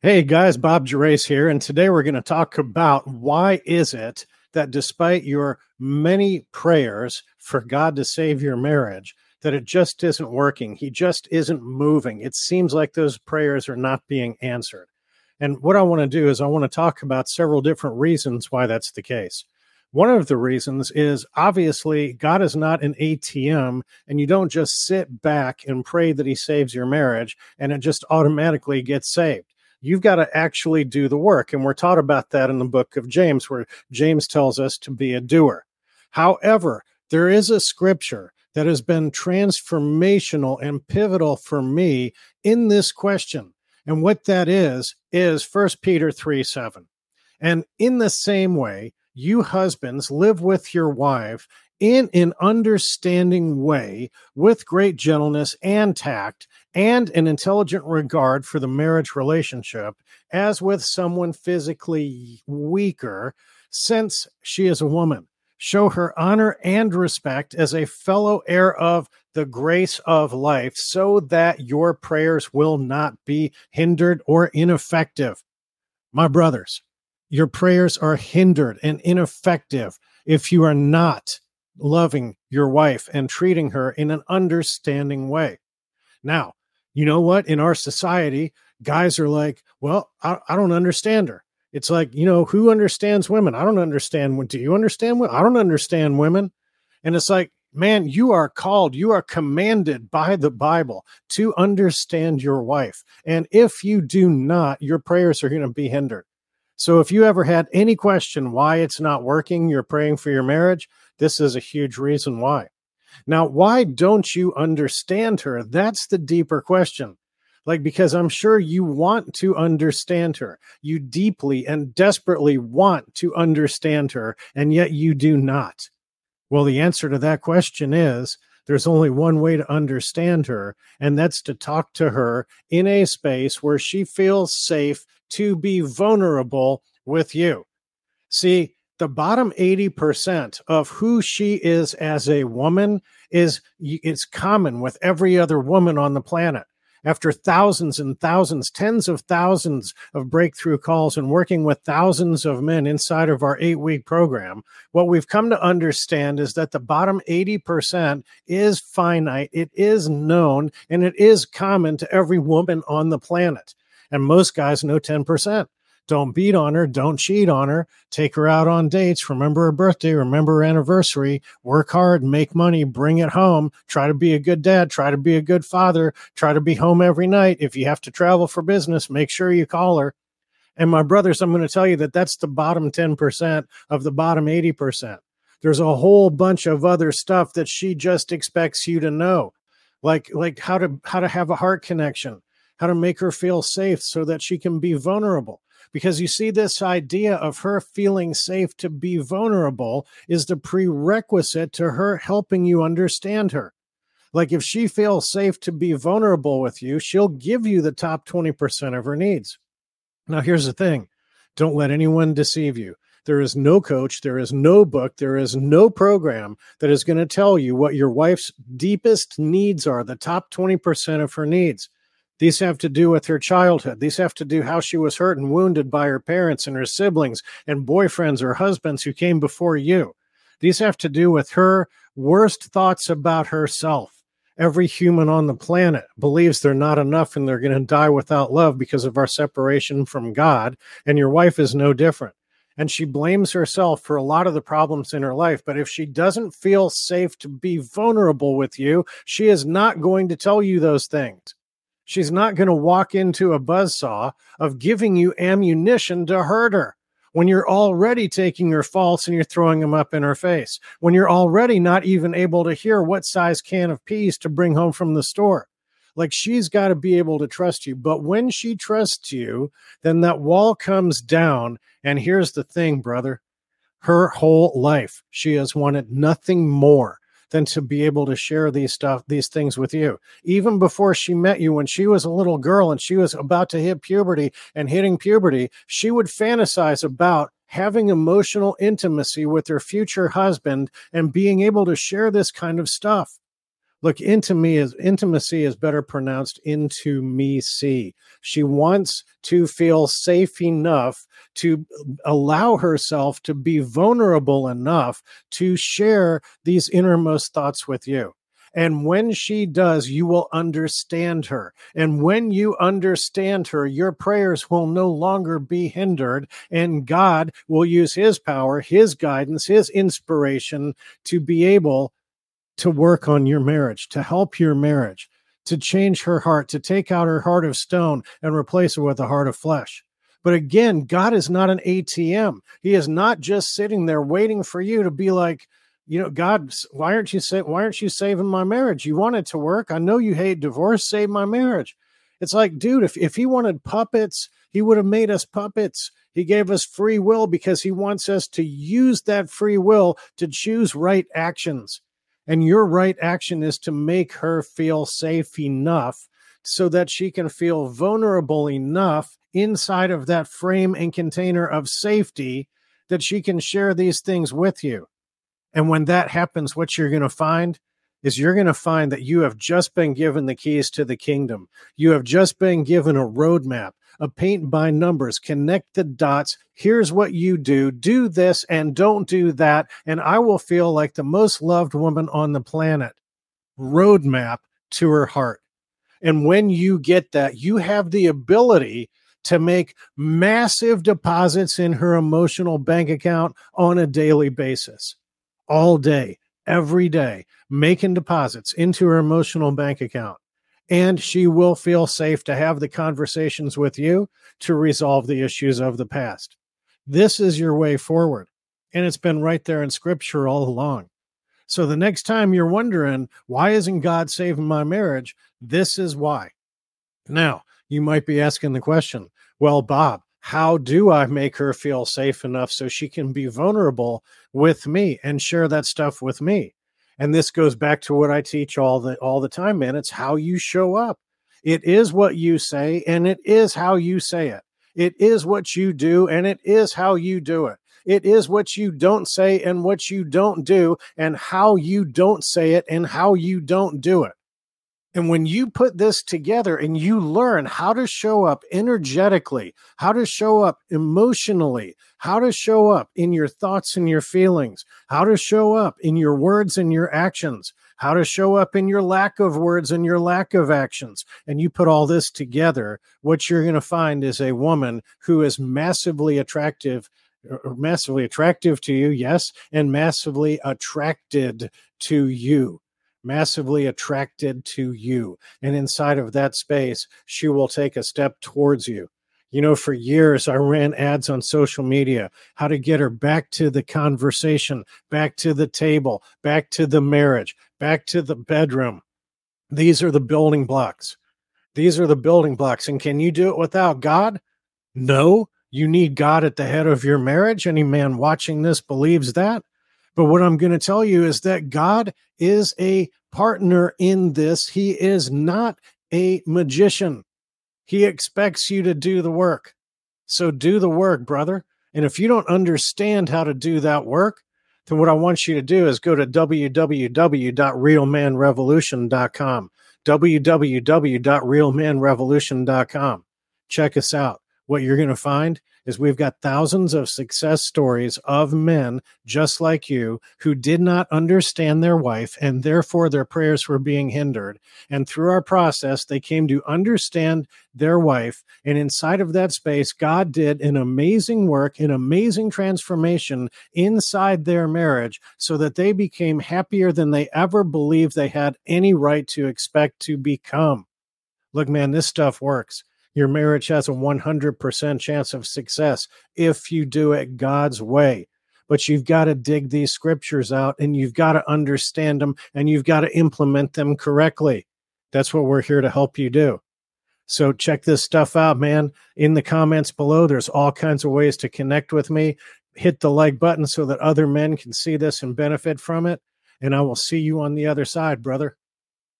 Hey guys, Bob Gerace here, and today we're going to talk about why is it that despite your many prayers for God to save your marriage, that it just isn't working. He just isn't moving. It seems like those prayers are not being answered. And what I want to do is I want to talk about several different reasons why that's the case. One of the reasons is obviously God is not an ATM, and you don't just sit back and pray that He saves your marriage and it just automatically gets saved you've got to actually do the work. And we're taught about that in the book of James, where James tells us to be a doer. However, there is a scripture that has been transformational and pivotal for me in this question. And what that is, is 1 Peter 3 7. And in the same way, you husbands live with your wife in an understanding way with great gentleness and tact and an intelligent regard for the marriage relationship as with someone physically weaker since she is a woman. Show her honor and respect as a fellow heir of the grace of life so that your prayers will not be hindered or ineffective. My brothers your prayers are hindered and ineffective if you are not loving your wife and treating her in an understanding way. Now, you know what? In our society, guys are like, well, I, I don't understand her. It's like, you know, who understands women? I don't understand. Do you understand? I don't understand women. And it's like, man, you are called, you are commanded by the Bible to understand your wife. And if you do not, your prayers are going to be hindered. So if you ever had any question why it's not working, you're praying for your marriage, this is a huge reason why. Now, why don't you understand her? That's the deeper question. Like, because I'm sure you want to understand her. You deeply and desperately want to understand her, and yet you do not. Well, the answer to that question is there's only one way to understand her, and that's to talk to her in a space where she feels safe to be vulnerable with you. See, the bottom 80% of who she is as a woman is it's common with every other woman on the planet after thousands and thousands tens of thousands of breakthrough calls and working with thousands of men inside of our 8 week program what we've come to understand is that the bottom 80% is finite it is known and it is common to every woman on the planet and most guys know 10%. Don't beat on her. Don't cheat on her. Take her out on dates. Remember her birthday. Remember her anniversary. Work hard, make money, bring it home. Try to be a good dad. Try to be a good father. Try to be home every night. If you have to travel for business, make sure you call her. And my brothers, I'm going to tell you that that's the bottom 10% of the bottom 80%. There's a whole bunch of other stuff that she just expects you to know. Like like how to how to have a heart connection, how to make her feel safe so that she can be vulnerable. Because you see, this idea of her feeling safe to be vulnerable is the prerequisite to her helping you understand her. Like if she feels safe to be vulnerable with you, she'll give you the top 20% of her needs. Now, here's the thing don't let anyone deceive you. There is no coach, there is no book, there is no program that is going to tell you what your wife's deepest needs are, the top 20% of her needs. These have to do with her childhood. These have to do how she was hurt and wounded by her parents and her siblings and boyfriends or husbands who came before you. These have to do with her worst thoughts about herself. Every human on the planet believes they're not enough and they're going to die without love because of our separation from God. And your wife is no different. And she blames herself for a lot of the problems in her life. But if she doesn't feel safe to be vulnerable with you, she is not going to tell you those things. She's not going to walk into a buzzsaw of giving you ammunition to hurt her when you're already taking her faults and you're throwing them up in her face, when you're already not even able to hear what size can of peas to bring home from the store. Like she's got to be able to trust you. But when she trusts you, then that wall comes down. And here's the thing, brother her whole life, she has wanted nothing more than to be able to share these stuff, these things with you. Even before she met you, when she was a little girl and she was about to hit puberty and hitting puberty, she would fantasize about having emotional intimacy with her future husband and being able to share this kind of stuff. Look, into me is intimacy is better pronounced into me see. She wants to feel safe enough to allow herself to be vulnerable enough to share these innermost thoughts with you. And when she does, you will understand her. And when you understand her, your prayers will no longer be hindered, and God will use His power, His guidance, His inspiration to be able to work on your marriage, to help your marriage, to change her heart, to take out her heart of stone and replace it with a heart of flesh. But again, God is not an ATM. He is not just sitting there waiting for you to be like, you know, God, why aren't you sa- why aren't you saving my marriage? You want it to work. I know you hate divorce. Save my marriage. It's like, dude, if, if he wanted puppets, he would have made us puppets. He gave us free will because he wants us to use that free will to choose right actions. And your right action is to make her feel safe enough so that she can feel vulnerable enough inside of that frame and container of safety that she can share these things with you. And when that happens, what you're going to find is you're going to find that you have just been given the keys to the kingdom. You have just been given a roadmap, a paint by numbers, connect the dots. Here's what you do do this and don't do that. And I will feel like the most loved woman on the planet. Roadmap to her heart. And when you get that, you have the ability to make massive deposits in her emotional bank account on a daily basis all day, every day, making deposits into her emotional bank account. And she will feel safe to have the conversations with you to resolve the issues of the past. This is your way forward. And it's been right there in scripture all along. So the next time you're wondering, why isn't God saving my marriage? This is why. Now, you might be asking the question, well, Bob, how do I make her feel safe enough so she can be vulnerable with me and share that stuff with me? And this goes back to what I teach all the all the time, man. It's how you show up. It is what you say and it is how you say it. It is what you do and it is how you do it. It is what you don't say and what you don't do and how you don't say it and how you don't do it. And when you put this together and you learn how to show up energetically, how to show up emotionally, how to show up in your thoughts and your feelings, how to show up in your words and your actions, how to show up in your lack of words and your lack of actions, and you put all this together, what you're going to find is a woman who is massively attractive uh, massively attractive to you, yes, and massively attracted to you massively attracted to you. And inside of that space, she will take a step towards you. You know, for years, I ran ads on social media, how to get her back to the conversation, back to the table, back to the marriage, back to the bedroom. These are the building blocks. These are the building blocks. And can you do it without God? No. You need God at the head of your marriage. Any man watching this believes that. But what I'm going to tell you is that God is a partner in this. He is not a magician. He expects you to do the work. So do the work, brother. And if you don't understand how to do that work, then what I want you to do is go to www.realmanrevolution.com. www.realmanrevolution.com. Check us out. What you're going to find is we've got thousands of success stories of men just like you who did not understand their wife and therefore their prayers were being hindered. And through our process, they came to understand their wife. And inside of that space, God did an amazing work, an amazing transformation inside their marriage so that they became happier than they ever believed they had any right to expect to become. Look, man, this stuff works your marriage has a 100% chance of success if you do it God's way. But you've got to dig these scriptures out and you've got to understand them and you've got to implement them correctly. That's what we're here to help you do. So check this stuff out, man. In the comments below, there's all kinds of ways to connect with me. Hit the like button so that other men can see this and benefit from it. And I will see you on the other side, brother.